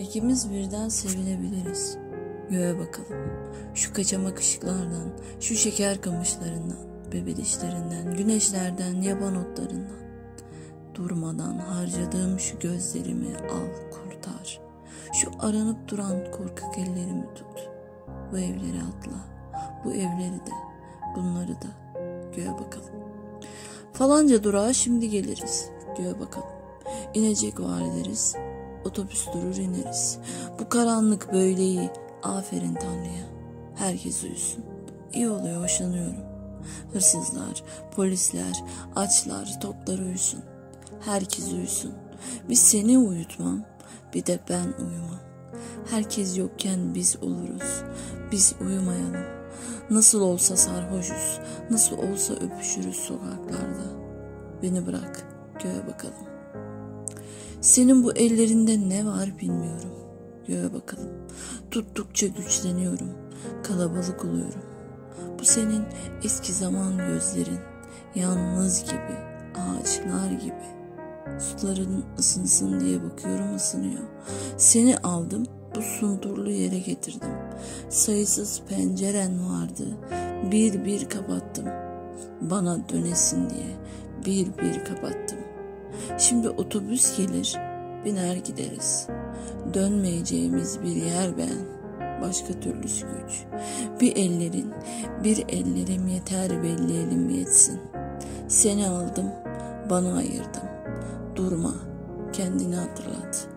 İkimiz birden sevinebiliriz. Göğe bakalım. Şu kaçamak ışıklardan, şu şeker kamışlarından, bebelişlerinden, güneşlerden, yaban otlarından. Durmadan harcadığım şu gözlerimi al kurtar. Şu aranıp duran korkak ellerimi tut. Bu evleri atla. Bu evleri de, bunları da göğe bakalım. Falanca durağa şimdi geliriz. Göğe bakalım. İnecek var ederiz. Otobüs durur ineriz. Bu karanlık böyle iyi. Aferin Tanrı'ya. Herkes uyusun. İyi oluyor hoşlanıyorum. Hırsızlar, polisler, açlar, toplar uyusun. Herkes uyusun. Bir seni uyutmam, bir de ben uyumam. Herkes yokken biz oluruz. Biz uyumayalım. Nasıl olsa sarhoşuz, nasıl olsa öpüşürüz sokaklarda. Beni bırak, göğe bakalım. Senin bu ellerinde ne var bilmiyorum. Göğe bakalım. Tuttukça güçleniyorum. Kalabalık oluyorum. Bu senin eski zaman gözlerin. Yalnız gibi, ağaçlar gibi. Suların ısınsın diye bakıyorum ısınıyor. Seni aldım, bu sunturlu yere getirdim. Sayısız penceren vardı. Bir bir kapattım. Bana dönesin diye bir bir kapattım. Şimdi otobüs gelir, biner gideriz. Dönmeyeceğimiz bir yer ben. Başka türlüsü güç. Bir ellerin, bir ellerim yeter belli elim yetsin. Seni aldım, bana ayırdım. Durma, kendini hatırlat.